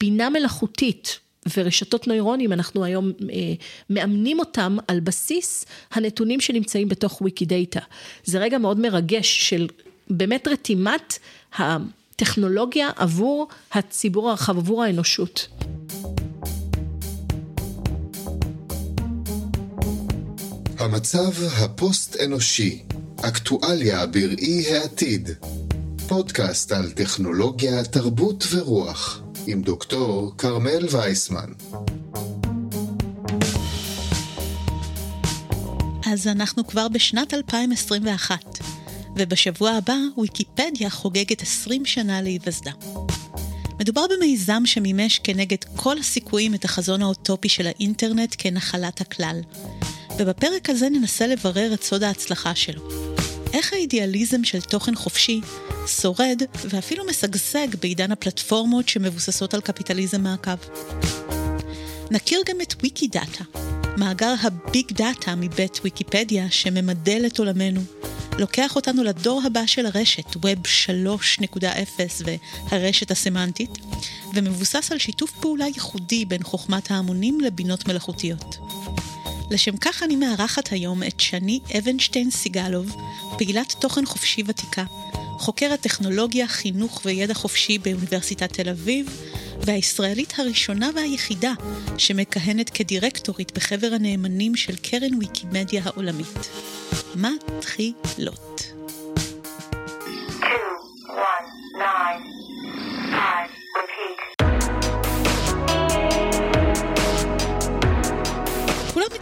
בינה מלאכותית ורשתות נוירונים, אנחנו היום אה, מאמנים אותם על בסיס הנתונים שנמצאים בתוך וויקי דאטה. זה רגע מאוד מרגש של באמת רתימת הטכנולוגיה עבור הציבור הרחב, עבור האנושות. המצב הפוסט-אנושי, אקטואליה בראי העתיד. פודקאסט על טכנולוגיה, תרבות ורוח, עם דוקטור כרמל וייסמן. אז אנחנו כבר בשנת 2021, ובשבוע הבא ויקיפדיה חוגגת 20 שנה להיווסדה. מדובר במיזם שמימש כנגד כל הסיכויים את החזון האוטופי של האינטרנט כנחלת הכלל. ובפרק הזה ננסה לברר את סוד ההצלחה שלו. איך האידיאליזם של תוכן חופשי שורד ואפילו משגשג בעידן הפלטפורמות שמבוססות על קפיטליזם מעקב. נכיר גם את ויקידאטה, מאגר ה big data מבית ויקיפדיה שממדל את עולמנו, לוקח אותנו לדור הבא של הרשת, Web 3.0 והרשת הסמנטית, ומבוסס על שיתוף פעולה ייחודי בין חוכמת ההמונים לבינות מלאכותיות. לשם כך אני מארחת היום את שני אבנשטיין סיגלוב, פעילת תוכן חופשי ותיקה, חוקרת טכנולוגיה, חינוך וידע חופשי באוניברסיטת תל אביב, והישראלית הראשונה והיחידה שמכהנת כדירקטורית בחבר הנאמנים של קרן ויקימדיה העולמית. מתחילות.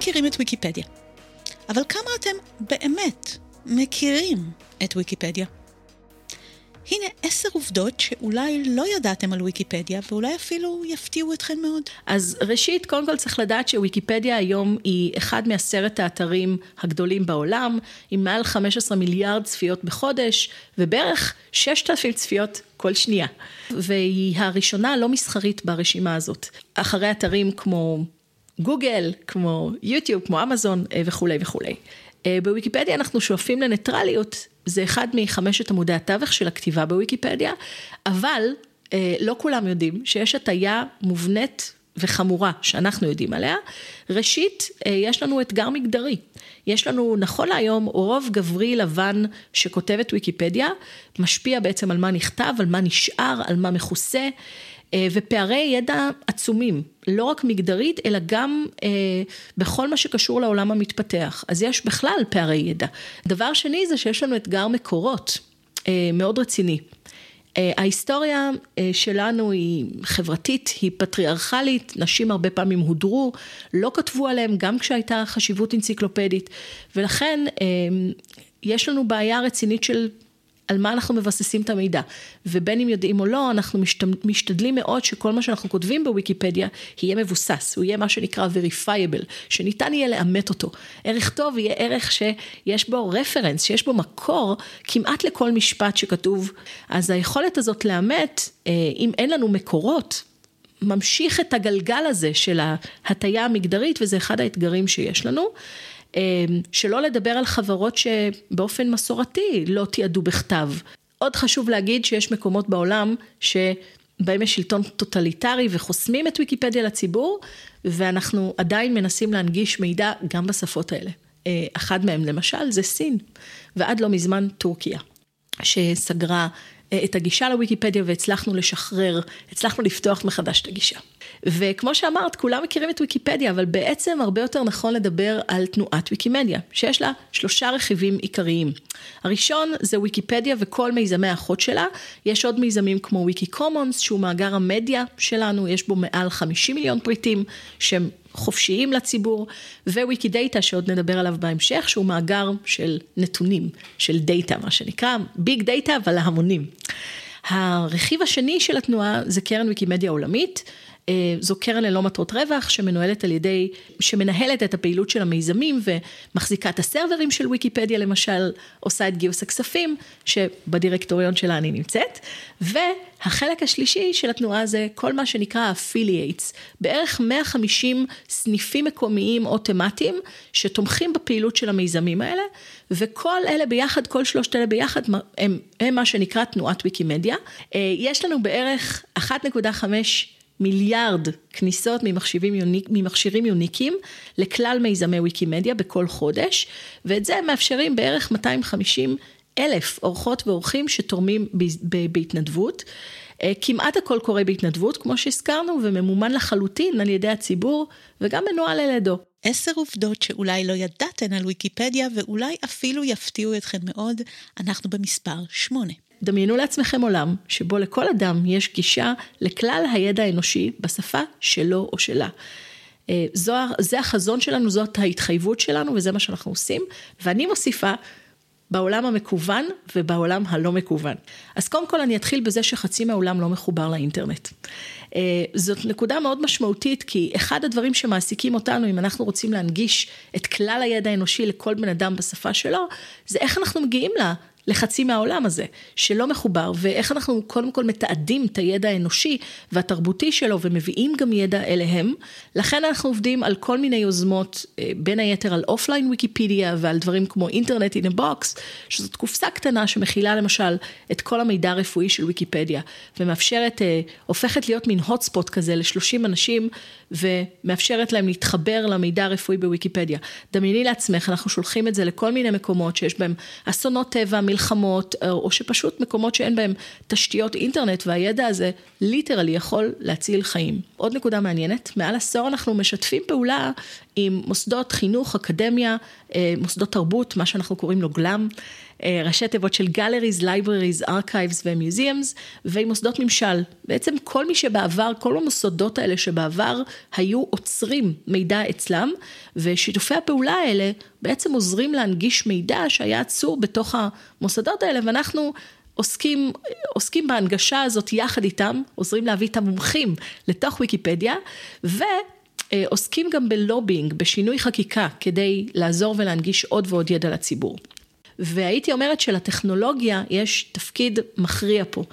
מכירים את ויקיפדיה, אבל כמה אתם באמת מכירים את ויקיפדיה? הנה עשר עובדות שאולי לא ידעתם על ויקיפדיה, ואולי אפילו יפתיעו אתכם מאוד. אז ראשית, קודם כל צריך לדעת שוויקיפדיה היום היא אחד מעשרת האתרים הגדולים בעולם, עם מעל 15 מיליארד צפיות בחודש, ובערך 6,000 צפיות כל שנייה. והיא הראשונה הלא מסחרית ברשימה הזאת. אחרי אתרים כמו גוגל, כמו יוטיוב, כמו אמזון אה, וכולי וכולי. אה, בוויקיפדיה אנחנו שואפים לניטרליות, זה אחד מחמשת עמודי התווך של הכתיבה בוויקיפדיה, אבל אה, לא כולם יודעים שיש הטיה מובנית וחמורה שאנחנו יודעים עליה. ראשית, יש לנו אתגר מגדרי. יש לנו, נכון להיום, רוב גברי לבן שכותב את ויקיפדיה, משפיע בעצם על מה נכתב, על מה נשאר, על מה מכוסה. אה, ופערי ידע עצומים, לא רק מגדרית, אלא גם אה, בכל מה שקשור לעולם המתפתח. אז יש בכלל פערי ידע. דבר שני זה שיש לנו אתגר מקורות אה, מאוד רציני. ההיסטוריה שלנו היא חברתית, היא פטריארכלית, נשים הרבה פעמים הודרו, לא כתבו עליהם גם כשהייתה חשיבות אנציקלופדית, ולכן יש לנו בעיה רצינית של על מה אנחנו מבססים את המידע. ובין אם יודעים או לא, אנחנו משתדלים מאוד שכל מה שאנחנו כותבים בוויקיפדיה יהיה מבוסס, הוא יהיה מה שנקרא verifiable, שניתן יהיה לאמת אותו. ערך טוב יהיה ערך שיש בו רפרנס, שיש בו מקור כמעט לכל משפט שכתוב. אז היכולת הזאת לאמת, אה, אם אין לנו מקורות, ממשיך את הגלגל הזה של ההטייה המגדרית, וזה אחד האתגרים שיש לנו. אמ, שלא לדבר על חברות שבאופן מסורתי לא תיעדו בכתב. עוד חשוב להגיד שיש מקומות בעולם שבהם יש שלטון טוטליטרי וחוסמים את ויקיפדיה לציבור, ואנחנו עדיין מנסים להנגיש מידע גם בשפות האלה. אה, אחד מהם למשל זה סין, ועד לא מזמן טורקיה, שסגרה את הגישה לוויקיפדיה והצלחנו לשחרר, הצלחנו לפתוח מחדש את הגישה. וכמו שאמרת, כולם מכירים את ויקיפדיה, אבל בעצם הרבה יותר נכון לדבר על תנועת ויקימדיה, שיש לה שלושה רכיבים עיקריים. הראשון זה ויקיפדיה וכל מיזמי האחות שלה, יש עוד מיזמים כמו ויקי commons, שהוא מאגר המדיה שלנו, יש בו מעל 50 מיליון פריטים שהם חופשיים לציבור, וויקי דאטה שעוד נדבר עליו בהמשך, שהוא מאגר של נתונים, של data מה שנקרא, big data אבל להמונים. הרכיב השני של התנועה זה קרן ויקימדיה עולמית. אה, זו קרן ללא מטרות רווח שמנוהלת על ידי, שמנהלת את הפעילות של המיזמים ומחזיקה את הסרברים של ויקיפדיה למשל, עושה את גיוס הכספים, שבדירקטוריון שלה אני נמצאת, והחלק השלישי של התנועה זה כל מה שנקרא affiliates, בערך 150 סניפים מקומיים או תמטיים שתומכים בפעילות של המיזמים האלה, וכל אלה ביחד, כל שלושת אלה ביחד, הם, הם מה שנקרא תנועת ויקימדיה. אה, יש לנו בערך 1.5 מיליארד כניסות ממחשבים יוניק, ממכשירים יוניקים לכלל מיזמי ויקימדיה בכל חודש, ואת זה מאפשרים בערך 250 אלף אורחות ואורחים שתורמים בהתנדבות. אה, כמעט הכל קורה בהתנדבות, כמו שהזכרנו, וממומן לחלוטין על ידי הציבור, וגם מנוהל על ידו. עשר עובדות שאולי לא ידעתן על ויקיפדיה, ואולי אפילו יפתיעו אתכם מאוד, אנחנו במספר שמונה. דמיינו לעצמכם עולם שבו לכל אדם יש גישה לכלל הידע האנושי בשפה שלו או שלה. אה, זו, זה החזון שלנו, זאת ההתחייבות שלנו וזה מה שאנחנו עושים. ואני מוסיפה בעולם המקוון ובעולם הלא מקוון. אז קודם כל אני אתחיל בזה שחצי מהעולם לא מחובר לאינטרנט. אה, זאת נקודה מאוד משמעותית, כי אחד הדברים שמעסיקים אותנו, אם אנחנו רוצים להנגיש את כלל הידע האנושי לכל בן אדם בשפה שלו, זה איך אנחנו מגיעים. לחצי מהעולם הזה, שלא מחובר, ואיך אנחנו קודם כל מתעדים את הידע האנושי והתרבותי שלו ומביאים גם ידע אליהם. לכן אנחנו עובדים על כל מיני יוזמות, אה, בין היתר על offline ויקיפדיה ועל דברים כמו Internet in a Box, שזאת קופסה קטנה שמכילה למשל את כל המידע הרפואי של ויקיפדיה, ומאפשרת, אה, הופכת להיות מין הוטספוט כזה ל-30 אנשים, ומאפשרת להם להתחבר למידע הרפואי בוויקיפדיה. דמייני לעצמך, אנחנו שולחים את זה לכל מיני מקומות שיש בהם אסונות טבע, מלחמות, אה, או שפשוט מקומות שאין בהם תשתיות אינטרנט, והידע הזה ליטרלי יכול להציל חיים. עוד נקודה מעניינת, מעל עשור אנחנו משתפים פעולה עם מוסדות חינוך, אקדמיה, אה, מוסדות תרבות, מה שאנחנו קוראים לו גלאם. אה, ראשי תיבות של Galleries, Libraries, Archives ו-Museums, ועם מוסדות ממשל. בעצם כל מי שבעבר, כל המוסדות האלה שבעבר היו עוצרים מידע אצלם, ושיתופי הפעולה האלה בעצם עוזרים להנגיש מידע שהיה עצור בתוך המוסדות האלה, ואנחנו עוסקים, עוסקים בהנגשה הזאת יחד איתם, עוזרים להביא את המומחים לתוך ויקיפדיה, ו... עוסקים גם בלובינג, בשינוי חקיקה, כדי לעזור ולהנגיש עוד ועוד ידע לציבור. והייתי אומרת שלטכנולוגיה יש תפקיד מכריע פה.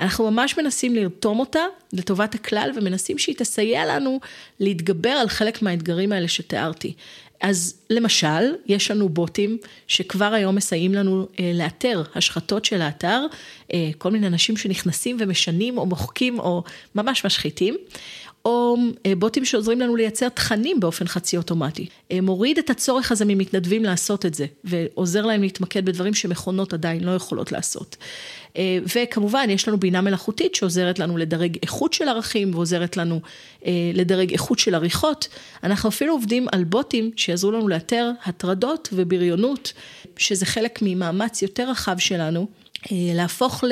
אנחנו ממש מנסים לרתום אותה לטובת הכלל ומנסים שהיא תסייע לנו להתגבר על חלק מהאתגרים האלה שתיארתי. אז למשל, יש לנו בוטים שכבר היום מסייעים לנו אה, לאתר השחתות של האתר, אה, כל מיני אנשים שנכנסים ומשנים או מוחקים או ממש משחיתים. או אה, בוטים שעוזרים לנו לייצר תכנים באופן חצי אוטומטי. אה, מוריד את הצורך הזה ממתנדבים לעשות את זה, ועוזר להם להתמקד בדברים שמכונות עדיין לא יכולות לעשות. אה, וכמובן, יש לנו בינה מלאכותית שעוזרת לנו לדרג איכות של ערכים ועוזרת לנו לדרג איכות של עריכות. אנחנו אפילו עובדים על בוטים שיעזרו לנו לאתר הטרדות ובריונות, שזה חלק ממאמץ יותר רחב שלנו, להפוך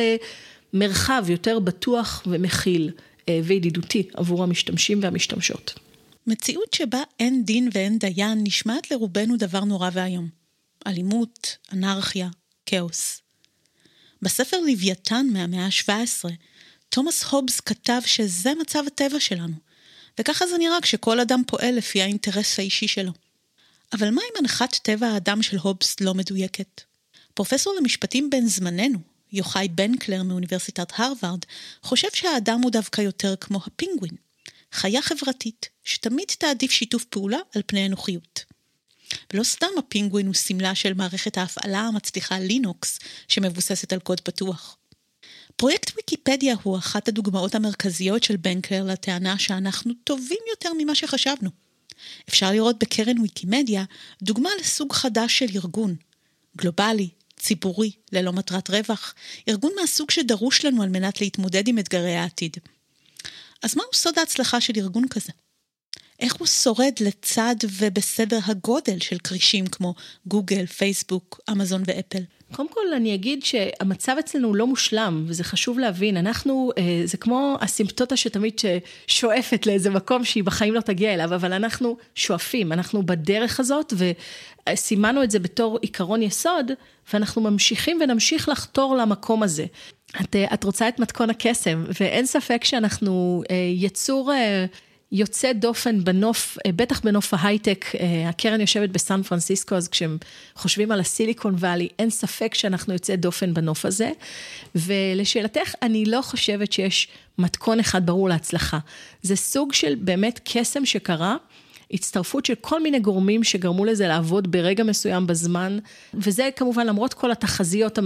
למרחב יותר בטוח ומכיל. אה, וידידותי עבור המשתמשים והמשתמשות. מציאות שבה אין דין ואין דיין נשמעת לרובנו דבר נורא ואיום. אלימות, אנרכיה, כאוס. בספר לוויתן מהמאה ה-17, תומאס הובס כתב שזה מצב הטבע שלנו, וככה זה נראה כשכל אדם פועל לפי האינטרס האישי שלו. אבל מה אם הנחת טבע האדם של הובס לא מדויקת? פרופסור למשפטים בן זמננו, יוחאי בנקלר מאוניברסיטת הרווארד, חושב שהאדם הוא דווקא יותר כמו הפינגווין, חיה חברתית שתמיד תעדיף שיתוף פעולה על פני אנוכיות. ולא סתם הפינגווין הוא סמלה של מערכת ההפעלה המצליחה לינוקס, שמבוססת על קוד פתוח. פרויקט ויקיפדיה הוא אחת הדוגמאות המרכזיות של בנקלר לטענה שאנחנו טובים יותר ממה שחשבנו. אפשר לראות בקרן ויקימדיה דוגמה לסוג חדש של ארגון, גלובלי, ציבורי, ללא מטרת רווח, ארגון מהסוג שדרוש לנו על מנת להתמודד עם אתגרי העתיד. אז מהו סוד ההצלחה של ארגון כזה? איך הוא שורד לצד ובסדר הגודל של כרישים כמו גוגל, פייסבוק, אמזון ואפל? קודם כל אני אגיד שהמצב אצלנו לא מושלם, וזה חשוב להבין, אנחנו, אה, זה כמו הסימפטוטה שתמיד שואפת לאיזה מקום שהיא בחיים לא תגיע אליו, אבל אנחנו שואפים, אנחנו בדרך הזאת, וסימנו את זה בתור עיקרון יסוד, ואנחנו ממשיכים ונמשיך לחתור למקום הזה. את, אה, את רוצה את מתכון הקסם, ואין ספק שאנחנו אה, יצור... יוצא דופן בנוף, אה, בטח בנוף ההייטק, אה, הקרן יושבת בסן פרנסיסקו, אז כשהם חושבים על הסיליקון וואלי, אין ספק שאנחנו יוצא דופן בנוף הזה. ולשאלתך, אני לא חושבת שיש מתכון אחד ברור להצלחה. זה סוג של באמת קסם שקרה. הצטרפות של כל מיני גורמים שגרמו לזה לעבוד ברגע מסוים בזמן, וזה כמובן למרות כל התחזיות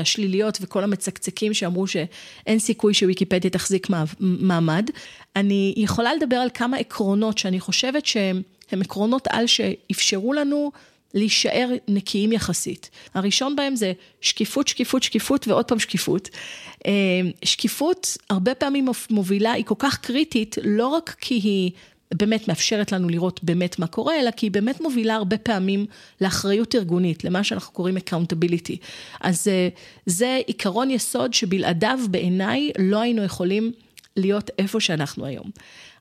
השליליות וכל המצקצקים שאמרו שאין סיכוי שוויקיפדיה תחזיק מעמד. אני יכולה לדבר על כמה עקרונות שאני חושבת שהם עקרונות על שאפשרו לנו להישאר נקיים יחסית. הראשון בהם זה שקיפות, שקיפות, שקיפות ועוד פעם שקיפות. אה, שקיפות הרבה פעמים מובילה, היא כל כך קריטית, לא רק כי היא באמת מאפשרת לנו לראות באמת מה קורה, אלא כי היא באמת מובילה הרבה פעמים לאחריות ארגונית, למה שאנחנו קוראים accountability. אז אה, זה עיקרון יסוד שבלעדיו בעיניי לא היינו יכולים להיות איפה שאנחנו היום.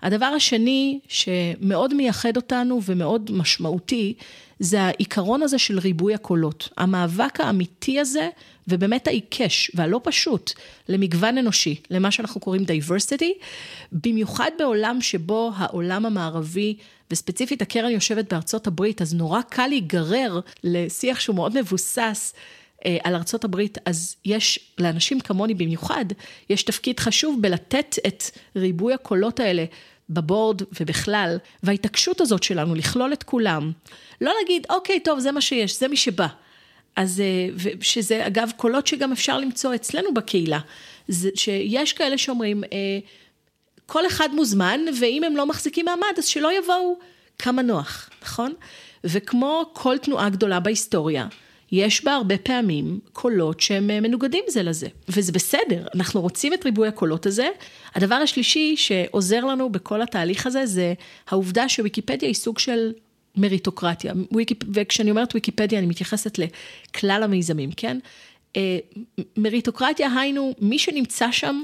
הדבר השני שמאוד מייחד אותנו ומאוד משמעותי, זה העיקרון הזה של ריבוי הקולות. המאבק האמיתי הזה, ובאמת העיקש והלא פשוט, למגוון אנושי, למה שאנחנו קוראים diversity, במיוחד בעולם שבו העולם המערבי, וספציפית הקרן יושבת בארצות הברית, אז נורא קל להיגרר לשיח שהוא מאוד מבוסס. אה, על ארצות הברית, אז יש, לאנשים כמוני במיוחד, יש תפקיד חשוב בלתת את ריבוי הקולות האלה בבורד ובכלל, וההתעקשות הזאת שלנו לכלול את כולם, לא להגיד, אוקיי, טוב, זה מה שיש, זה מי שבא. אז, אה, שזה אגב קולות שגם אפשר למצוא אצלנו בקהילה, זה, שיש כאלה שאומרים, אה, כל אחד מוזמן, ואם הם לא מחזיקים מעמד, אז שלא יבואו. כמה נוח, נכון? וכמו כל תנועה גדולה בהיסטוריה, יש בה הרבה פעמים קולות שהם אה, מנוגדים זה לזה, וזה בסדר, אנחנו רוצים את ריבוי הקולות הזה. הדבר השלישי שעוזר לנו בכל התהליך הזה, זה העובדה שוויקיפדיה היא סוג של מריטוקרטיה. וכשאני אומרת ויקיפדיה אני מתייחסת לכלל המיזמים, כן? אה, מריטוקרטיה היינו, מי שנמצא שם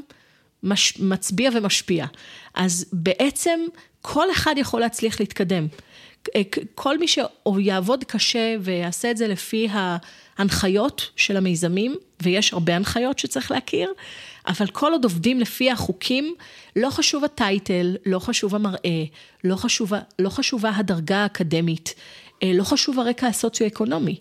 מש... מצביע ומשפיע. אז בעצם כל אחד יכול להצליח להתקדם. אה, כל מי שיעבוד קשה ויעשה את זה לפי ההנחיות של המיזמים, ויש הרבה הנחיות שצריך להכיר, אבל כל עוד עובדים לפי החוקים, לא חשוב הטייטל, לא חשוב המראה, לא חשובה, לא חשובה הדרגה האקדמית, אה, לא חשוב הרקע הסוציו-אקונומי.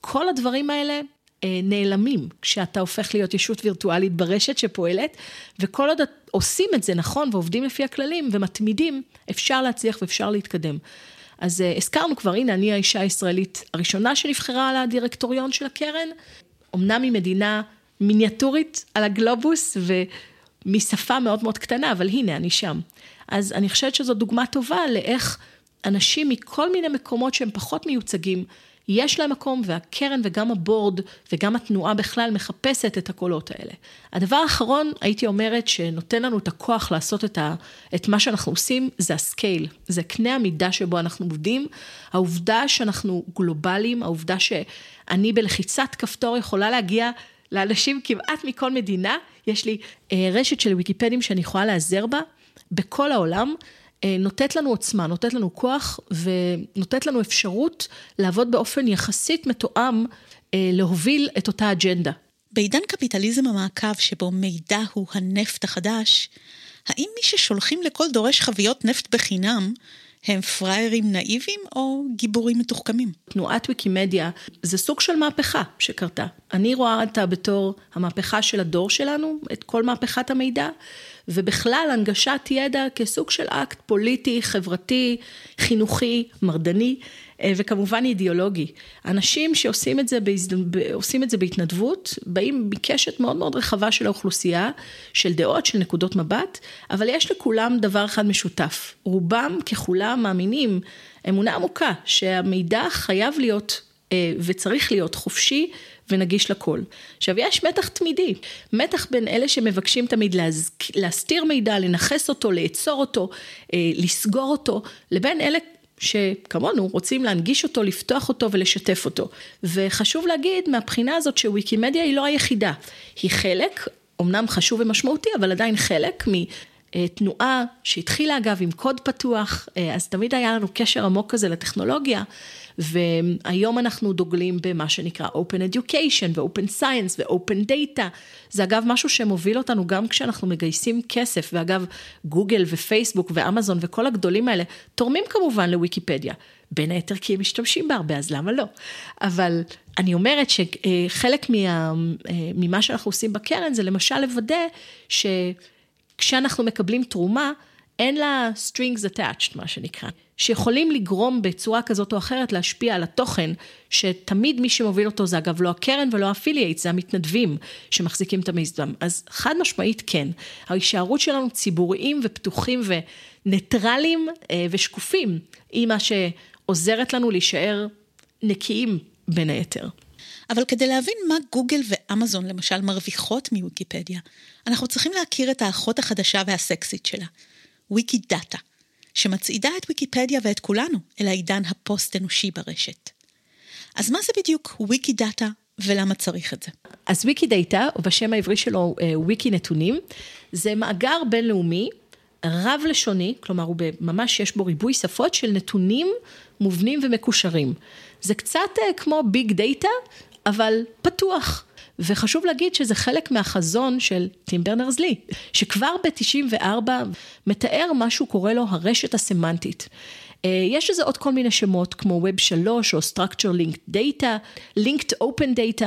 כל הדברים האלה אה, נעלמים כשאתה הופך להיות ישות וירטואלית ברשת שפועלת, וכל עוד עושים את זה נכון ועובדים לפי הכללים ומתמידים, אפשר להצליח ואפשר להתקדם. אז uh, הזכרנו כבר, הנה, אני האישה הישראלית הראשונה שנבחרה על הדירקטוריון של הקרן, אמנם היא מדינה מיניאטורית על הגלובוס ומשפה מאוד מאוד קטנה, אבל הנה, אני שם. אז אני חושבת שזו דוגמה טובה לאיך אנשים מכל מיני מקומות שהם פחות מיוצגים, יש להם מקום והקרן וגם הבורד וגם התנועה בכלל מחפשת את הקולות האלה. הדבר האחרון, הייתי אומרת, שנותן לנו את הכוח לעשות את, ה, את מה שאנחנו עושים, זה הסקייל, זה קנה המידה שבו אנחנו עובדים, העובדה שאנחנו גלובליים, העובדה שאני בלחיצת כפתור יכולה להגיע לאנשים כמעט מכל מדינה, יש לי אה, רשת של ויקיפדים שאני יכולה להיעזר בה, בכל העולם. אה, נותנת לנו עוצמה, נותנת לנו כוח ונותנת לנו אפשרות לעבוד באופן יחסית מתואם, אה, להוביל את אותה אג'נדה. בעידן קפיטליזם המעקב שבו מידע הוא הנפט החדש, האם מי ששולחים לכל דורש חביות נפט בחינם הם פראיירים נאיבים או גיבורים מתוחכמים? תנועת ויקימדיה זה סוג של מהפכה שקרתה. אני רואה אותה בתור המהפכה של הדור שלנו, את כל מהפכת המידע. ובכלל הנגשת ידע כסוג של אקט פוליטי, חברתי, חינוכי, מרדני וכמובן אידיאולוגי. אנשים שעושים את זה, בהזד... את זה בהתנדבות, באים מקשת מאוד מאוד רחבה של האוכלוסייה, של דעות, של נקודות מבט, אבל יש לכולם דבר אחד משותף. רובם ככולם מאמינים אמונה עמוקה שהמידע חייב להיות אה, וצריך להיות חופשי ונגיש לכל. עכשיו, יש מתח תמידי, מתח בין אלה שמבקשים תמיד להז... להסתיר מידע, לנכס אותו, לאצור אותו, אה, לסגור אותו, לבין אלה שכמונו רוצים להנגיש אותו, לפתוח אותו ולשתף אותו. וחשוב להגיד מהבחינה הזאת שוויקימדיה היא לא היחידה, היא חלק, אמנם חשוב ומשמעותי, אבל עדיין חלק מתנועה שהתחילה אגב עם קוד פתוח, אה, אז תמיד היה לנו קשר עמוק כזה לטכנולוגיה. והיום אנחנו דוגלים במה שנקרא Open Education ו-Open Science ו-Open Data. זה אגב משהו שמוביל אותנו גם כשאנחנו מגייסים כסף, ואגב גוגל ופייסבוק ואמזון וכל הגדולים האלה תורמים כמובן לוויקיפדיה. בין היתר כי הם משתמשים בה הרבה, אז למה לא? אבל אני אומרת שחלק מה, ממה שאנחנו עושים בקרן זה למשל לוודא שכשאנחנו מקבלים תרומה, אין לה strings attached, מה שנקרא. שיכולים לגרום בצורה כזאת או אחרת להשפיע על התוכן, שתמיד מי שמוביל אותו זה אגב לא הקרן ולא ה affiliate, זה המתנדבים שמחזיקים את המיזם. אז חד משמעית כן, ההישארות שלנו ציבוריים ופתוחים וניטרלים אה, ושקופים, היא מה שעוזרת לנו להישאר נקיים בין היתר. אבל כדי להבין מה גוגל ואמזון למשל מרוויחות מוויקיפדיה, אנחנו צריכים להכיר את האחות החדשה והסקסית שלה, ויקי דאטה, שמצעידה את ויקיפדיה ואת כולנו אל העידן הפוסט-אנושי ברשת. אז מה זה בדיוק ויקי דאטה ולמה צריך את זה? אז ויקי דאטה, או בשם העברי שלו ויקי נתונים, זה מאגר בינלאומי רב לשוני, כלומר הוא ממש יש בו ריבוי שפות של נתונים מובנים ומקושרים. זה קצת אה, כמו big data, אבל פתוח. וחשוב להגיד שזה חלק מהחזון של טים ברנרס לי, שכבר ב-94 מתאר מה שהוא קורא לו הרשת הסמנטית. אה, יש לזה עוד כל מיני שמות כמו Web 3 או Structure Linked Data, Linked Open Data,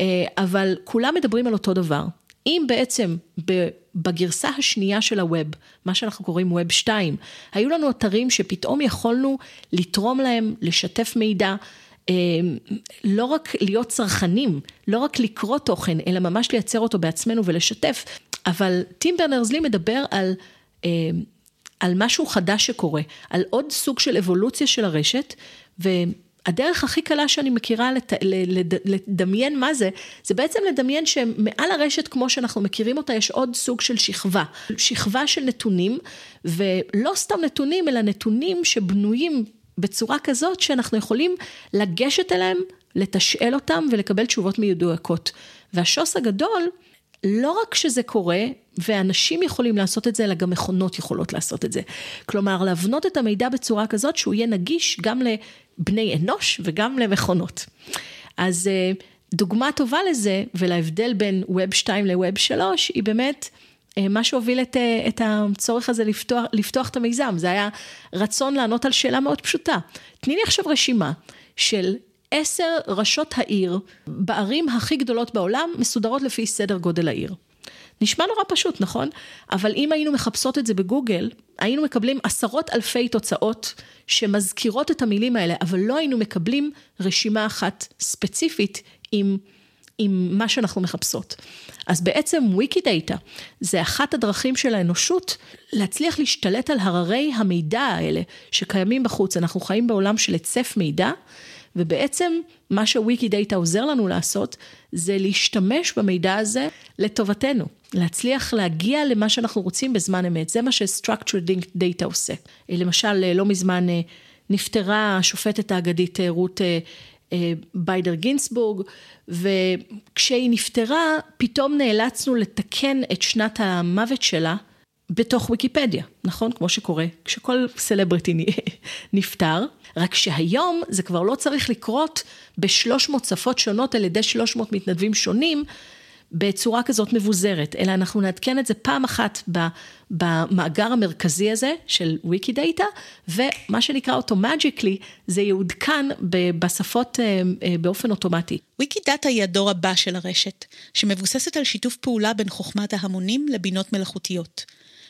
אה, אבל כולם מדברים על אותו דבר. אם בעצם בגרסה השנייה של הווב, מה שאנחנו קוראים ווב 2, היו לנו אתרים שפתאום יכולנו לתרום להם, לשתף מידע, לא רק להיות צרכנים, לא רק לקרוא תוכן, אלא ממש לייצר אותו בעצמנו ולשתף, אבל טים ברנרס לי מדבר על, אה, על משהו חדש שקורה, על עוד סוג של אבולוציה של הרשת, ו... הדרך הכי קלה שאני מכירה לת... לד... לדמיין מה זה, זה בעצם לדמיין שמעל הרשת כמו שאנחנו מכירים אותה יש עוד סוג של שכבה, שכבה של נתונים, ולא סתם נתונים אלא נתונים שבנויים בצורה כזאת שאנחנו יכולים לגשת אליהם, לתשאל אותם ולקבל תשובות מדויקות. והשוס הגדול, לא רק שזה קורה, ואנשים יכולים לעשות את זה, אלא גם מכונות יכולות לעשות את זה. כלומר, להבנות את המידע בצורה כזאת שהוא יהיה נגיש גם לבני אנוש וגם למכונות. אז אה, דוגמה טובה לזה, ולהבדל בין Web 2 ל-Web 3, היא באמת מה שהוביל את, אה, את הצורך הזה לפתוח, לפתוח את המיזם. זה היה רצון לענות על שאלה מאוד פשוטה. תני לי עכשיו רשימה של עשר ראשות העיר בערים הכי גדולות בעולם, מסודרות לפי סדר גודל העיר. נשמע נורא פשוט, נכון? אבל אם היינו מחפשות את זה בגוגל, היינו מקבלים עשרות אלפי תוצאות שמזכירות את המילים האלה, אבל לא היינו מקבלים רשימה אחת ספציפית עם, עם מה שאנחנו מחפשות. אז בעצם וויקי דאטה זה אחת הדרכים של האנושות להצליח להשתלט על הררי המידע האלה שקיימים בחוץ. אנחנו חיים בעולם של היצף מידע, ובעצם מה שוויקי דאטה עוזר לנו לעשות, זה להשתמש במידע הזה לטובתנו. להצליח להגיע למה שאנחנו רוצים בזמן אמת, זה מה ש-Structured Data עושה. למשל, לא מזמן אה, נפטרה השופטת האגדית אה, רות אה, ביידר גינסבורג, וכשהיא נפטרה, פתאום נאלצנו לתקן את שנת המוות שלה בתוך ויקיפדיה, נכון? כמו שקורה כשכל סלבריטי נפטר, רק שהיום זה כבר לא צריך לקרות ב-300 שפות שונות על ידי 300 מתנדבים שונים, בצורה כזאת מבוזרת, אלא אנחנו נעדכן את זה פעם אחת במאגר המרכזי הזה של וויקי דאטה, ומה שנקרא automagically, זה יעודכן בשפות אה, אה, באופן אוטומטי. וויקי דאטה היא הדור הבא של הרשת, שמבוססת על שיתוף פעולה בין חוכמת ההמונים לבינות מלאכותיות.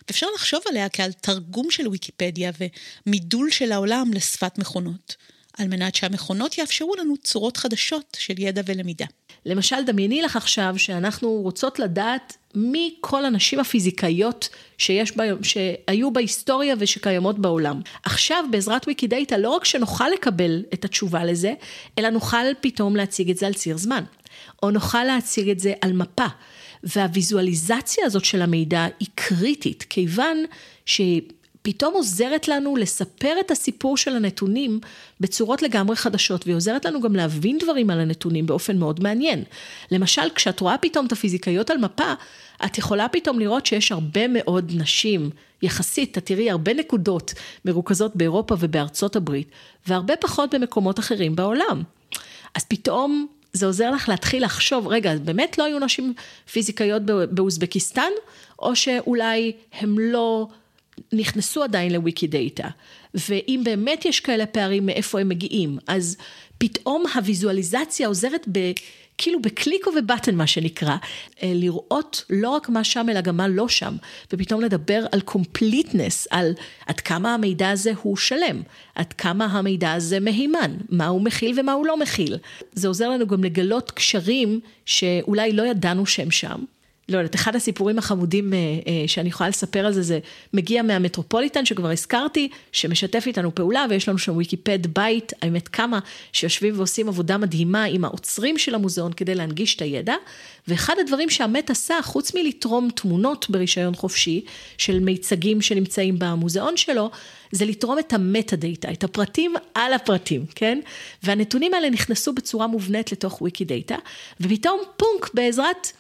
ואפשר לחשוב עליה כעל תרגום של ויקיפדיה ומידול של העולם לשפת מכונות, על מנת שהמכונות יאפשרו לנו צורות חדשות של ידע ולמידה. למשל, דמייני לך עכשיו שאנחנו רוצות לדעת מי כל הנשים הפיזיקאיות שיש בה, שהיו בהיסטוריה ושקיימות בעולם. עכשיו, בעזרת ויקידאטה, לא רק שנוכל לקבל את התשובה לזה, אלא נוכל פתאום להציג את זה על ציר זמן. או נוכל להציג את זה על מפה. והוויזואליזציה הזאת של המידע היא קריטית, כיוון שהיא פתאום עוזרת לנו לספר את הסיפור של הנתונים בצורות לגמרי חדשות, והיא עוזרת לנו גם להבין דברים על הנתונים באופן מאוד מעניין. למשל, כשאת רואה פתאום את הפיזיקאיות על מפה, את יכולה פתאום לראות שיש הרבה מאוד נשים, יחסית, את תראי הרבה נקודות מרוכזות באירופה ובארצות הברית, והרבה פחות במקומות אחרים בעולם. אז פתאום זה עוזר לך להתחיל לחשוב, רגע, באמת לא היו נשים פיזיקאיות באוזבקיסטן, או שאולי הם לא נכנסו עדיין לוויקי דאטה. ואם באמת יש כאלה פערים, מאיפה הם מגיעים. אז פתאום הוויזואליזציה עוזרת ב... כאילו בקליק או ב button מה שנקרא, אה, לראות לא רק מה שם אלא גם מה לא שם, ופתאום לדבר על completeness, על עד כמה המידע הזה הוא שלם, עד כמה המידע הזה מהימן, מה הוא מכיל ומה הוא לא מכיל. זה עוזר לנו גם לגלות קשרים שאולי לא ידענו שהם שם. לא יודעת, אחד הסיפורים החמודים אה, אה, שאני יכולה לספר על זה, זה מגיע מהמטרופוליטן שכבר הזכרתי, שמשתף איתנו פעולה ויש לנו שם ויקיפד בית, האמת כמה, שיושבים ועושים עבודה מדהימה עם האוצרים של המוזיאון כדי להנגיש את הידע. ואחד הדברים שה Met עשה, חוץ מלתרום תמונות ברישיון חופשי של מיצגים שנמצאים במוזיאון שלו, זה לתרום את ה metadata, את הפרטים על הפרטים, כן? והנתונים האלה נכנסו בצורה מובנית לתוך וויקי דאטה, ופתאום פאנק בעזרת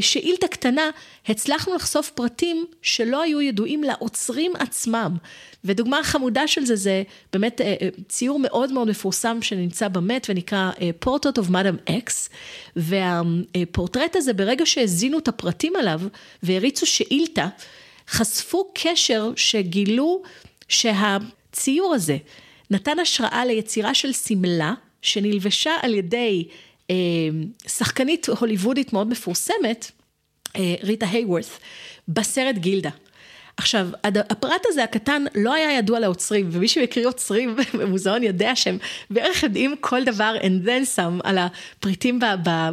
שאילתה קטנה, הצלחנו לחשוף פרטים שלא היו ידועים לאוצרים עצמם. ודוגמה חמודה של זה, זה באמת אה, אה, ציור מאוד מאוד מפורסם שנמצא במט ונקרא Portrait of Madam X, והפורטרט הזה, ברגע שהזינו את הפרטים עליו והריצו שאילתה, חשפו קשר שגילו שהציור הזה נתן השראה ליצירה של שמלה שנלבשה על ידי אה, שחקנית הוליוודית מאוד מפורסמת, אה, ריטה הייוורת, בסרט גילדה. עכשיו, הפרט הזה הקטן לא היה ידוע לעוצרים, ומי שמקריא עוצרים במוזיאון יודע שהם בערך יודעים כל דבר and then some על הפריטים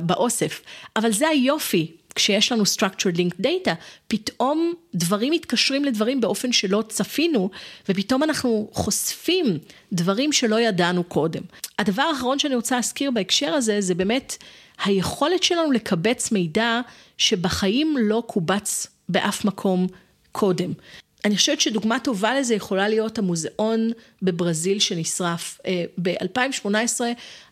באוסף. אבל זה היופי כשיש לנו structured linked data, פתאום דברים מתקשרים לדברים באופן שלא צפינו, ופתאום אנחנו חושפים דברים שלא ידענו קודם. הדבר האחרון שאני רוצה להזכיר בהקשר הזה, זה באמת היכולת שלנו לקבץ מידע שבחיים לא קובץ באף מקום קודם. אני חושבת שדוגמה טובה לזה יכולה להיות המוזיאון בברזיל שנשרף. אה, ב-2018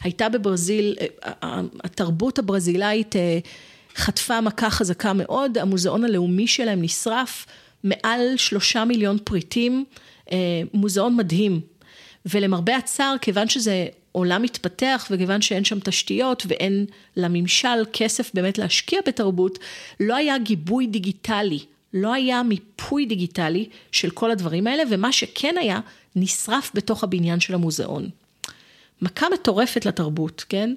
הייתה בברזיל, אה, התרבות הברזילאית אה, חטפה מכה חזקה מאוד, המוזיאון הלאומי שלהם נשרף, מעל שלושה מיליון פריטים, אה, מוזיאון מדהים. ולמרבה הצער, כיוון שזה עולם מתפתח וכיוון שאין שם תשתיות ואין לממשל כסף באמת להשקיע בתרבות, לא היה גיבוי דיגיטלי, לא היה מיפוי דיגיטלי של כל הדברים האלה, ומה שכן היה, נשרף בתוך הבניין של המוזיאון. מכה מטורפת לתרבות, כן?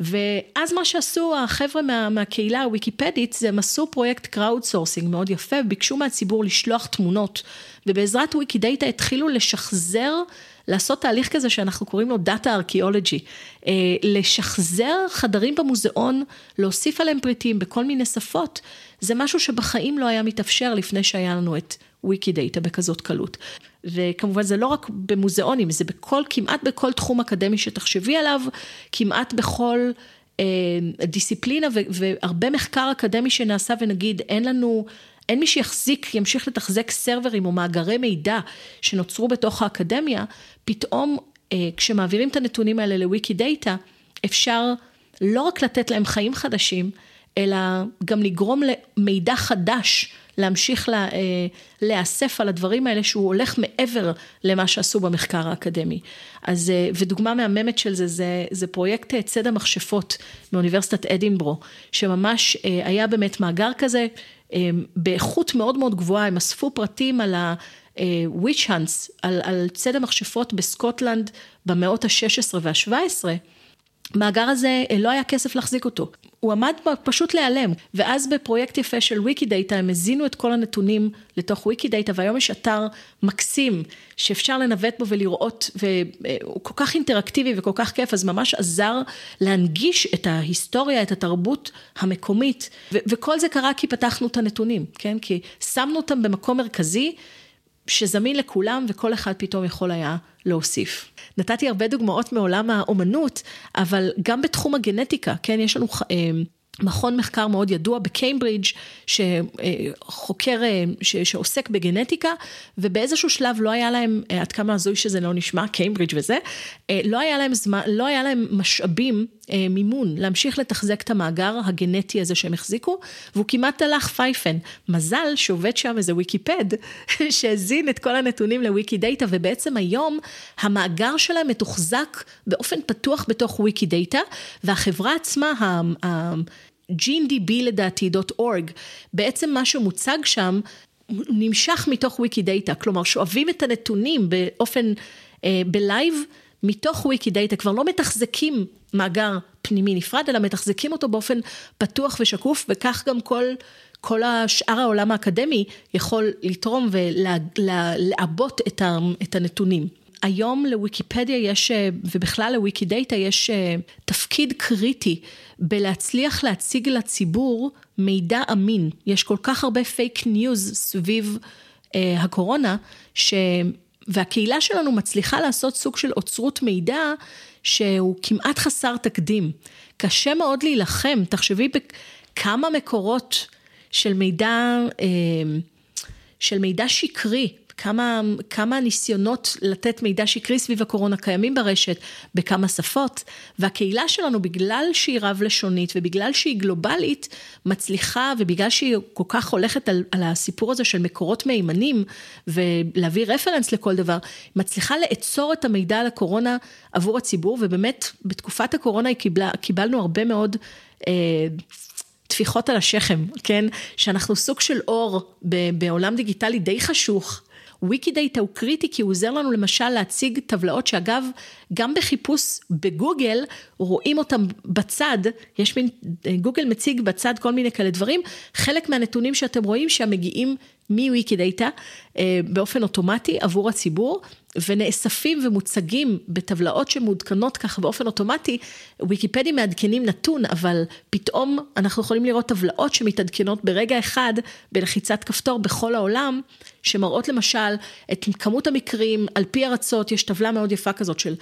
ואז מה שעשו החבר'ה מה, מהקהילה הוויקיפדית, זה הם עשו פרויקט crowdsourcing מאוד יפה, ביקשו מהציבור לשלוח תמונות, ובעזרת וויקי דאטה התחילו לשחזר, לעשות תהליך כזה שאנחנו קוראים לו data ארכיאולוגי, לשחזר חדרים במוזיאון, להוסיף עליהם פריטים בכל מיני שפות, זה משהו שבחיים לא היה מתאפשר לפני שהיה לנו את וויקי דאטה בכזאת קלות. וכמובן זה לא רק במוזיאונים, זה בכל, כמעט בכל תחום אקדמי שתחשבי עליו, כמעט בכל אה, דיסציפלינה ו, והרבה מחקר אקדמי שנעשה ונגיד אין לנו, אין מי שיחזיק, ימשיך לתחזק סרברים או מאגרי מידע שנוצרו בתוך האקדמיה, פתאום אה, כשמעבירים את הנתונים האלה לוויקי דאטה, אפשר לא רק לתת להם חיים חדשים, אלא גם לגרום למידע חדש להמשיך לה, אה, להיאסף על הדברים האלה שהוא הולך מעבר למה שעשו במחקר האקדמי. אז, אה, ודוגמה מהממת של זה, זה, זה פרויקט אה, ציד המכשפות מאוניברסיטת אדינברו, שממש היה באמת מאגר כזה, באיכות מאוד מאוד גבוהה, הם אספו פרטים על ה... witch hunts, על, על ציד המכשפות בסקוטלנד במאות ה-16 וה-17, המאגר הזה לא היה כסף להחזיק אותו. הוא עמד פשוט להיעלם, ואז בפרויקט יפה של וויקי דאטה הם הזינו את כל הנתונים לתוך וויקי דאטה, והיום יש אתר מקסים שאפשר לנווט בו ולראות, והוא כל כך אינטראקטיבי וכל כך כיף, אז ממש עזר להנגיש את ההיסטוריה, את התרבות המקומית, ו- וכל זה קרה כי פתחנו את הנתונים, כן? כי שמנו אותם במקום מרכזי. שזמין לכולם וכל אחד פתאום יכול היה להוסיף. נתתי הרבה דוגמאות מעולם האומנות, אבל גם בתחום הגנטיקה, כן, יש לנו אה, מכון מחקר מאוד ידוע בקיימברידג' שחוקר, אה, ש, שעוסק בגנטיקה, ובאיזשהו שלב לא היה להם, אה, עד כמה הזוי שזה לא נשמע, קיימברידג' וזה, לא היה להם זמן, לא היה להם משאבים אה, מימון להמשיך לתחזק את המאגר הגנטי הזה שהם החזיקו, והוא כמעט הלך פייפן. מזל שעובד שם איזה ויקיפד, שהזין את כל הנתונים לוויקי דאטה, ובעצם היום המאגר שלהם מתוחזק באופן פתוח בתוך וויקי דאטה, והחברה עצמה, GeneDB לדעתי, .org, בעצם מה שמוצג שם, נמשך מתוך וויקי דאטה, כלומר שואבים את הנתונים באופן, אה, ב live מתוך וויקי דאטה, כבר לא מתחזקים מאגר פנימי נפרד, אלא מתחזקים אותו באופן פתוח ושקוף, וכך גם כל, כל השאר העולם האקדמי יכול לתרום ולעבות את, את הנתונים. היום לוויקיפדיה יש, ובכלל לוויקידאטה יש אה, תפקיד קריטי בלהצליח להציג לציבור מידע אמין. יש כל כך הרבה פייק ניוז סביב אה, הקורונה, ש... והקהילה שלנו מצליחה לעשות סוג של אוצרות מידע שהוא כמעט חסר תקדים. קשה מאוד להילחם, תחשבי בכמה מקורות של מידע, אה, של מידע שקרי כמה, כמה ניסיונות לתת מידע שקרי סביב הקורונה קיימים ברשת, בכמה שפות, והקהילה שלנו, בגלל שהיא רב-לשונית ובגלל שהיא גלובלית, מצליחה, ובגלל שהיא כל כך הולכת על, על הסיפור הזה של מקורות מהימנים, ולהביא רפרנס לכל דבר, מצליחה לאצור את המידע על הקורונה עבור הציבור, ובאמת, בתקופת הקורונה קיבלה, קיבלנו הרבה מאוד... אה, טפיחות על השכם, כן? שאנחנו סוג של אור בעולם דיגיטלי די חשוך, וויקידאטה הוא קריטי כי הוא עוזר לנו למשל להציג טבלאות שאגב, גם בחיפוש בגוגל רואים אותם בצד, יש מין, גוגל מציג בצד כל מיני כאלה דברים, חלק מהנתונים שאתם רואים שם מגיעים מוויקי דאטה אה, באופן אוטומטי עבור הציבור, ונאספים ומוצגים בטבלאות שמעודכנות ככה באופן אוטומטי, ויקיפדים מעדכנים נתון, אבל פתאום אנחנו יכולים לראות טבלאות שמתעדכנות ברגע אחד בלחיצת כפתור בכל העולם, שמראות למשל את כמות המקרים על פי ארצות, יש טבלה מאוד יפה כזאת של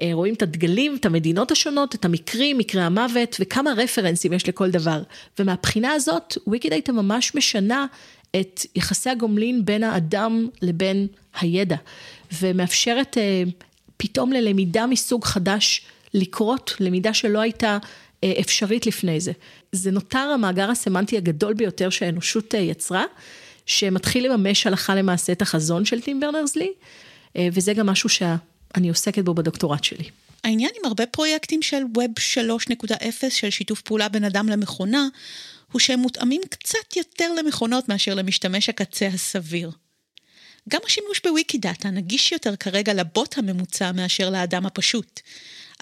אה, רואים את הדגלים, את המדינות השונות, את המקרים, מקרי המוות וכמה רפרנסים יש לכל דבר. ומהבחינה הזאת, ויקידייטה ממש משנה את יחסי הגומלין בין האדם לבין הידע, ומאפשרת אה, פתאום ללמידה מסוג חדש לקרות, למידה שלא הייתה אה, אפשרית לפני זה. זה נותר המאגר הסמנטי הגדול ביותר שהאנושות אה, יצרה, שמתחיל לממש הלכה למעשה את החזון של טים ברנרס לי, אה, וזה גם משהו שאני עוסקת בו בדוקטורט שלי. העניין עם הרבה פרויקטים של Web 3.0, של שיתוף פעולה בין אדם למכונה, הוא שהם מותאמים קצת יותר למכונות מאשר למשתמש הקצה הסביר. גם השימוש בוויקידאטה נגיש יותר כרגע לבוט הממוצע מאשר לאדם הפשוט.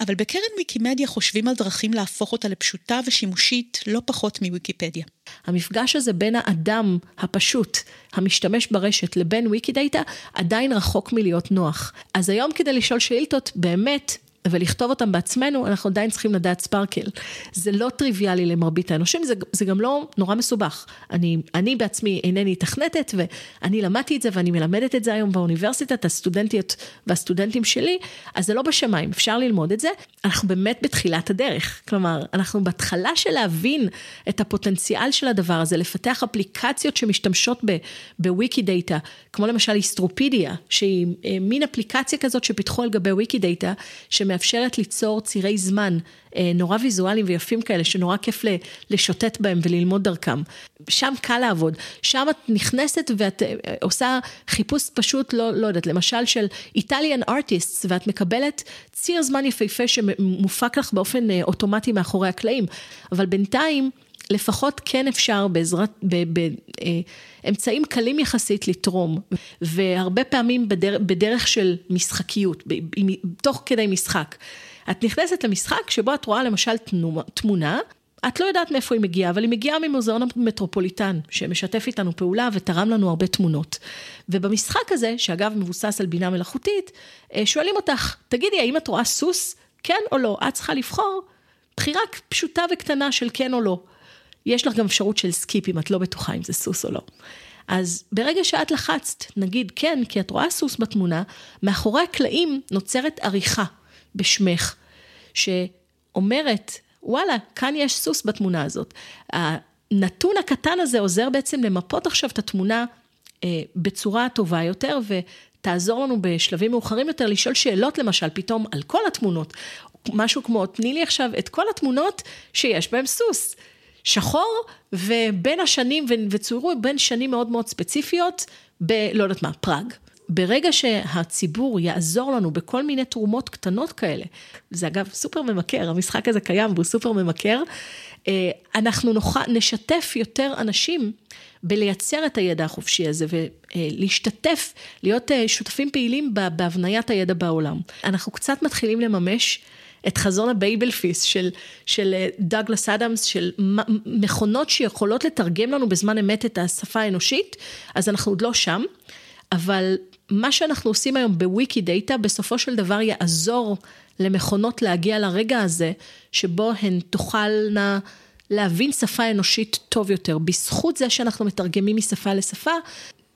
אבל בקרן ויקימדיה חושבים על דרכים להפוך אותה לפשוטה ושימושית לא פחות מוויקיפדיה. המפגש הזה בין האדם הפשוט, המשתמש ברשת, לבין ויקידאטה, עדיין רחוק מלהיות נוח. אז היום כדי לשאול שאילתות, באמת, ולכתוב אותם בעצמנו, אנחנו עדיין צריכים לדעת ספרקל. זה לא טריוויאלי למרבית האנושים, זה, זה גם לא נורא מסובך. אני, אני בעצמי אינני תכנתת, ואני למדתי את זה ואני מלמדת את זה היום באוניברסיטה, את הסטודנטיות והסטודנטים שלי, אז זה לא בשמיים, אפשר ללמוד את זה. אנחנו באמת בתחילת הדרך. כלומר, אנחנו בהתחלה של להבין את הפוטנציאל של הדבר הזה, לפתח אפליקציות שמשתמשות בוויקידאטה, כמו למשל היסטרופדיה, שהיא אה, מין אפליקציה כזאת שפיתחו על גבי וויקידאטה, שמאפשרת ליצור צירי זמן אה, נורא ויזואליים ויפים כאלה, שנורא כיף לשוטט בהם וללמוד דרכם. שם קל לעבוד. שם את נכנסת ואת אה, עושה חיפוש פשוט, לא, לא יודעת, למשל של Italian artists, ואת מקבלת ציר זמן יפהפה שמופק לך באופן אה, אוטומטי מאחורי הקלעים. אבל בינתיים, לפחות כן אפשר בעזרת, באמצעים קלים יחסית לתרום, והרבה פעמים בדרך, בדרך של משחקיות, תוך כדי משחק. את נכנסת למשחק שבו את רואה למשל תמונה, את לא יודעת מאיפה היא מגיעה, אבל היא מגיעה ממוזיאון המטרופוליטן, שמשתף איתנו פעולה ותרם לנו הרבה תמונות. ובמשחק הזה, שאגב מבוסס על בינה מלאכותית, אה, שואלים אותך, תגידי, האם את רואה סוס? כן או לא? את צריכה לבחור בחירה פשוטה וקטנה של כן או לא. יש לך גם אפשרות של skip אם את לא בטוחה אם זה סוס או לא. אז ברגע שאת לחצת, נגיד כן, כי את רואה סוס בתמונה, מאחורי הקלעים נוצרת עריכה בשמך, שאומרת, וואלה, כאן יש סוס בתמונה הזאת. הנתון הקטן הזה עוזר בעצם למפות עכשיו את התמונה אה, בצורה טובה יותר, ותעזור לנו בשלבים מאוחרים יותר לשאול שאלות למשל, פתאום על כל התמונות. משהו כמו, תני לי עכשיו את כל התמונות שיש בהן סוס. שחור, ובין השנים, וצוירו בין שנים מאוד מאוד ספציפיות, בלא יודעת מה, פראג. ברגע שהציבור יעזור לנו בכל מיני תרומות קטנות כאלה, זה אגב סופר ממכר, המשחק הזה קיים והוא סופר ממכר, אה, אנחנו נוכל, נשתף יותר אנשים בלייצר את הידע החופשי הזה ולהשתתף, להיות אה, שותפים פעילים בהבניית הידע בעולם. אנחנו קצת מתחילים לממש את חזון ה Babel fish של, של אה, דאגלס אדמס, של מכונות שיכולות לתרגם לנו בזמן אמת את השפה האנושית, אז אנחנו עוד לא שם, אבל מה שאנחנו עושים היום בוויקידאטה, בסופו של דבר יעזור למכונות להגיע לרגע הזה, שבו הן תוכלנה להבין שפה אנושית טוב יותר. בזכות זה שאנחנו מתרגמים משפה לשפה,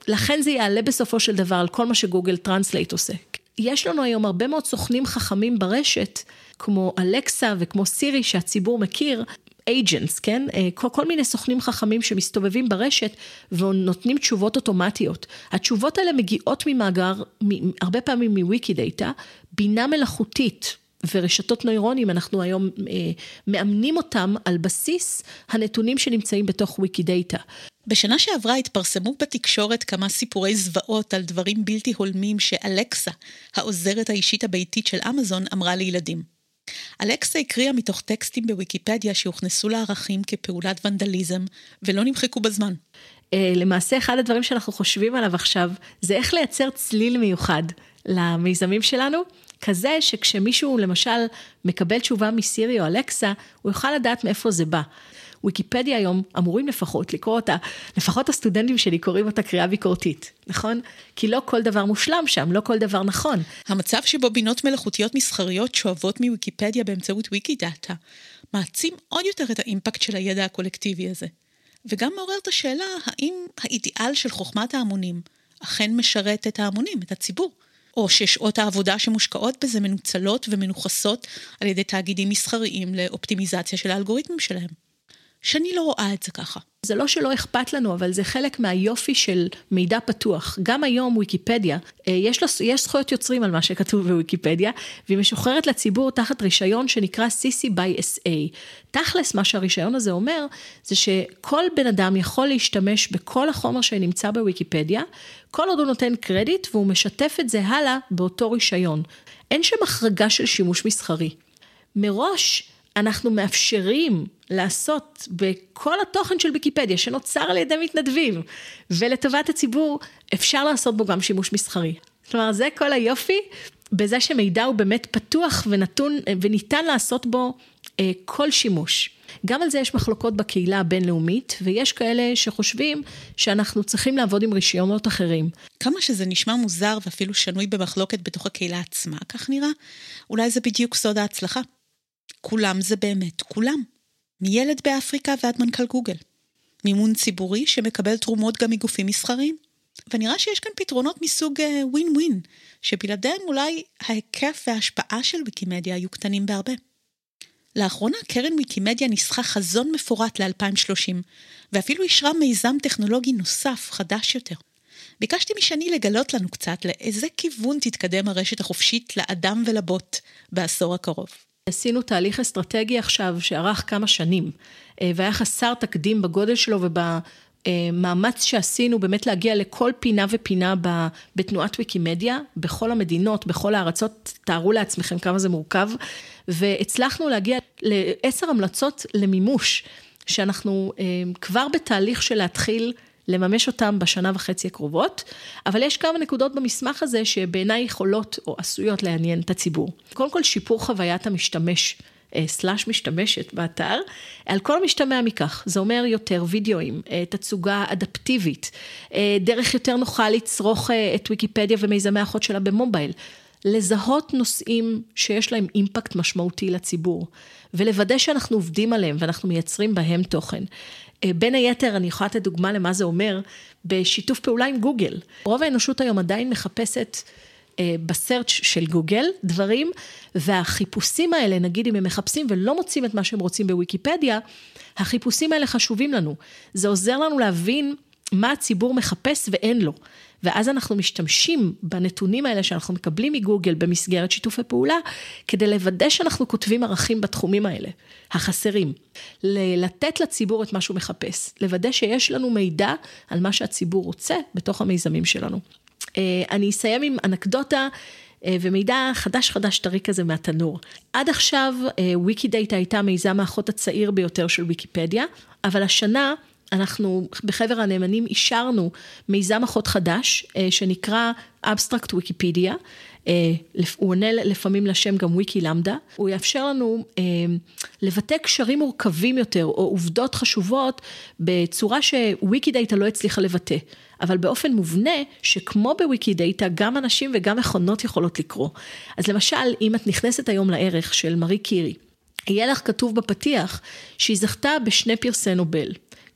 לכן זה יעלה בסופו של דבר על כל מה שגוגל טרנסלייט עושה. יש לנו היום הרבה מאוד סוכנים חכמים ברשת, כמו אלקסה וכמו סירי שהציבור מכיר, agents, כן? אה, כל, כל מיני סוכנים חכמים שמסתובבים ברשת ונותנים תשובות אוטומטיות. התשובות האלה מגיעות ממאגר, הרבה פעמים מוויקידאטה, בינה מלאכותית. ורשתות נוירונים, אנחנו היום אה, מאמנים אותם על בסיס הנתונים שנמצאים בתוך וויקידאטה. בשנה שעברה התפרסמו בתקשורת כמה סיפורי זוועות על דברים בלתי הולמים שאלקסה, העוזרת האישית הביתית של אמזון, אמרה לילדים. אלכסה הקריאה מתוך טקסטים בוויקיפדיה שהוכנסו לערכים כפעולת ונדליזם ולא נמחקו בזמן. אה, למעשה אחד הדברים שאנחנו חושבים עליו עכשיו זה איך לייצר צליל מיוחד למיזמים שלנו, כזה שכשמישהו למשל מקבל תשובה מסירי או אלכסה, הוא יוכל לדעת מאיפה זה בא. ויקיפדיה היום אמורים לפחות לקרוא אותה, לפחות הסטודנטים שלי קוראים אותה קריאה ביקורתית, נכון? כי לא כל דבר מושלם שם, לא כל דבר נכון. המצב שבו בינות מלאכותיות מסחריות שואבות מוויקיפדיה באמצעות ויקי דאטה, מעצים עוד יותר את האימפקט של הידע הקולקטיבי הזה. וגם מעורר את השאלה האם האידיאל של חוכמת ההמונים אכן משרת את ההמונים, את הציבור. או ששעות העבודה שמושקעות בזה מנוצלות ומנוכסות על ידי תאגידים מסחריים לאופטימיזציה של האלגוריתמים שלהם. שאני לא רואה את זה ככה. זה לא שלא אכפת לנו, אבל זה חלק מהיופי של מידע פתוח. גם היום ויקיפדיה, אה, יש, לו, יש זכויות יוצרים על מה שכתוב בוויקיפדיה, והיא משוחררת לציבור תחת רישיון שנקרא CC by SA. תכלס, מה שהרישיון הזה אומר, זה שכל בן אדם יכול להשתמש בכל החומר שנמצא בוויקיפדיה, כל עוד הוא נותן קרדיט והוא משתף את זה הלאה באותו רישיון. אין שם החרגה של שימוש מסחרי. מראש, אנחנו מאפשרים לעשות בכל התוכן של ויקיפדיה שנוצר על ידי מתנדבים ולטובת הציבור, אפשר לעשות בו גם שימוש מסחרי. כלומר, זה כל היופי בזה שמידע הוא באמת פתוח ונתון וניתן לעשות בו אה, כל שימוש. גם על זה יש מחלוקות בקהילה הבינלאומית, ויש כאלה שחושבים שאנחנו צריכים לעבוד עם רישיונות אחרים. כמה שזה נשמע מוזר ואפילו שנוי במחלוקת בתוך הקהילה עצמה, כך נראה, אולי זה בדיוק סוד ההצלחה. כולם זה באמת כולם. מילד באפריקה ועד מנכ"ל גוגל. מימון ציבורי שמקבל תרומות גם מגופים מסחריים. ונראה שיש כאן פתרונות מסוג ווין uh, ווין, שבלעדיהם אולי ההיקף וההשפעה של ויקימדיה היו קטנים בהרבה. לאחרונה קרן ויקימדיה ניסחה חזון מפורט ל-2030, ואפילו אישרה מיזם טכנולוגי נוסף, חדש יותר. ביקשתי משני לגלות לנו קצת לאיזה כיוון תתקדם הרשת החופשית לאדם ולבוט בעשור הקרוב. עשינו תהליך אסטרטגי עכשיו שארך כמה שנים, אה, והיה חסר תקדים בגודל שלו ובמאמץ שעשינו באמת להגיע לכל פינה ופינה בתנועת ויקימדיה, בכל המדינות, בכל הארצות, תארו לעצמכם כמה זה מורכב, והצלחנו להגיע לעשר המלצות למימוש, שאנחנו אה, כבר בתהליך של להתחיל לממש אותם בשנה וחצי הקרובות, אבל יש כמה נקודות במסמך הזה שבעיניי יכולות או עשויות לעניין את הציבור. קודם כל שיפור חוויית המשתמש. אה, סלאש משתמשת באתר, על כל המשתמע מכך, זה אומר יותר וידאוים, אה, תצוגה אדפטיבית, אה, דרך יותר נוחה לצרוך את ויקיפדיה ומיזמי האחות שלה במובייל, לזהות נושאים שיש להם אימפקט משמעותי לציבור, ולוודא שאנחנו עובדים עליהם ואנחנו מייצרים בהם תוכן. אה, בין היתר, אני יכולה לתת דוגמה למה זה אומר, בשיתוף פעולה עם גוגל. רוב האנושות היום עדיין מחפשת אה, בסרצ' של גוגל דברים, והחיפושים האלה, נגיד אם הם מחפשים ולא מוצאים את מה שהם רוצים בוויקיפדיה, החיפושים האלה חשובים לנו. זה עוזר לנו להבין מה הציבור מחפש ואין לו. ואז אנחנו משתמשים בנתונים האלה שאנחנו מקבלים מגוגל במסגרת שיתופי פעולה, כדי לוודא שאנחנו כותבים ערכים בתחומים האלה, החסרים. לתת לציבור את מה שהוא מחפש, לוודא שיש לנו מידע על מה שהציבור רוצה בתוך המיזמים שלנו. אני אסיים עם אנקדוטה. ומידע חדש חדש טרי כזה מהתנור. עד עכשיו וויקי דאטה הייתה מיזם האחות הצעיר ביותר של ויקיפדיה, אבל השנה אנחנו בחבר הנאמנים אישרנו מיזם אחות חדש שנקרא Abstract ויקיפדיה. אה, הוא עונה לפעמים לשם גם וויקילמבדה, הוא יאפשר לנו אה, לבטא קשרים מורכבים יותר או עובדות חשובות בצורה שוויקידאטה לא הצליחה לבטא, אבל באופן מובנה שכמו בוויקידאטה גם אנשים וגם מכונות יכולות לקרוא. אז למשל אם את נכנסת היום לערך של מארי קירי, יהיה לך כתוב בפתיח שהיא זכתה בשני פרסי נובל,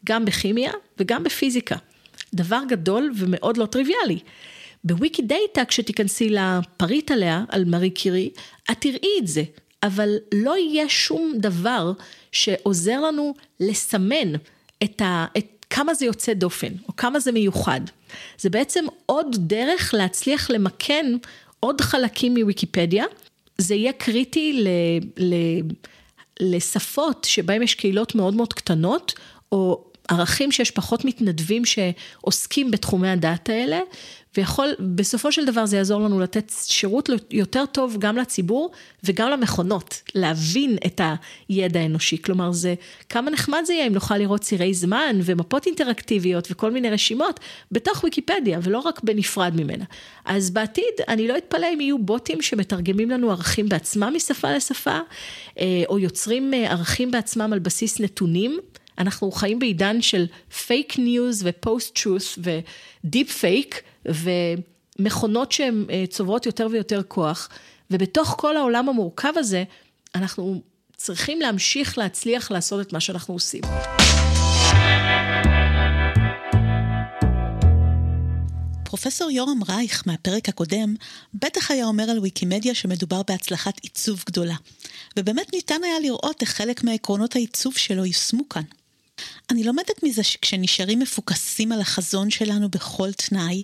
גם בכימיה וגם בפיזיקה. דבר גדול ומאוד לא טריוויאלי. בוויקי דאטה, כשתיכנסי לפריט עליה, על מארי קירי, את תראי את זה, אבל לא יהיה שום דבר שעוזר לנו לסמן את, ה, את כמה זה יוצא דופן, או כמה זה מיוחד. זה בעצם עוד דרך להצליח למקן עוד חלקים מוויקיפדיה. זה יהיה קריטי ל, ל, לשפות שבהם יש קהילות מאוד מאוד קטנות, או ערכים שיש פחות מתנדבים שעוסקים בתחומי הדעת האלה, ויכול, בסופו של דבר זה יעזור לנו לתת שירות יותר טוב גם לציבור וגם למכונות, להבין את הידע האנושי. כלומר, זה, כמה נחמד זה יהיה אם נוכל לראות צירי זמן ומפות אינטראקטיביות וכל מיני רשימות בתוך ויקיפדיה ולא רק בנפרד ממנה. אז בעתיד, אני לא אתפלא אם יהיו בוטים שמתרגמים לנו ערכים בעצמם משפה לשפה, אה, או יוצרים אה, ערכים בעצמם על בסיס נתונים. אנחנו חיים בעידן של פייק ניוז ו post truth ו deep fake ומכונות שהן אה, צוברות יותר ויותר כוח, ובתוך כל העולם המורכב הזה, אנחנו צריכים להמשיך להצליח לעשות את מה שאנחנו עושים. פרופסור יורם רייך מהפרק הקודם בטח היה אומר על ויקימדיה שמדובר בהצלחת עיצוב גדולה. ובאמת ניתן היה לראות איך חלק מעקרונות העיצוב שלו יושמו כאן. אני לומדת מזה שכשנשארים מפוקסים על החזון שלנו בכל תנאי,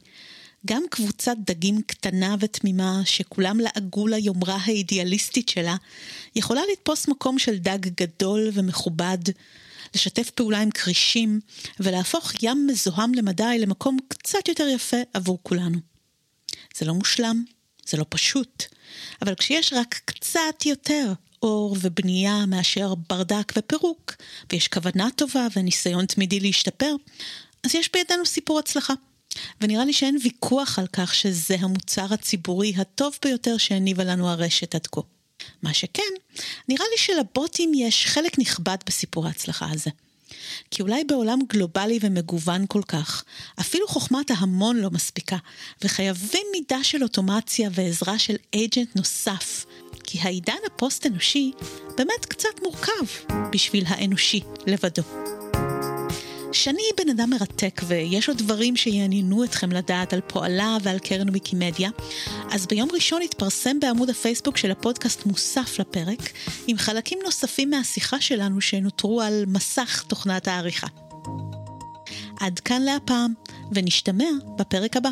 גם קבוצת דגים קטנה ותמימה שכולם לעגו ליומרה האידיאליסטית שלה, יכולה לתפוס מקום של דג גדול ומכובד, לשתף פעולה עם כרישים ולהפוך ים מזוהם למדי למקום קצת יותר יפה עבור כולנו. זה לא מושלם, זה לא פשוט, אבל כשיש רק קצת יותר אור ובנייה מאשר ברדק ופירוק, ויש כוונה טובה וניסיון תמידי להשתפר, אז יש בידינו סיפור הצלחה. ונראה לי שאין ויכוח על כך שזה המוצר הציבורי הטוב ביותר שהניבה לנו הרשת עד כה. מה שכן, נראה לי שלבוטים יש חלק נכבד בסיפור ההצלחה הזה. כי אולי בעולם גלובלי ומגוון כל כך, אפילו חוכמת ההמון לא מספיקה, וחייבים מידה של אוטומציה ועזרה של אייג'נט נוסף, כי העידן הפוסט-אנושי באמת קצת מורכב בשביל האנושי לבדו. שני בן אדם מרתק ויש עוד דברים שיעניינו אתכם לדעת על פועלה ועל קרן ויקימדיה, אז ביום ראשון התפרסם בעמוד הפייסבוק של הפודקאסט מוסף לפרק, עם חלקים נוספים מהשיחה שלנו שנותרו על מסך תוכנת העריכה. עד כאן להפעם, ונשתמע בפרק הבא.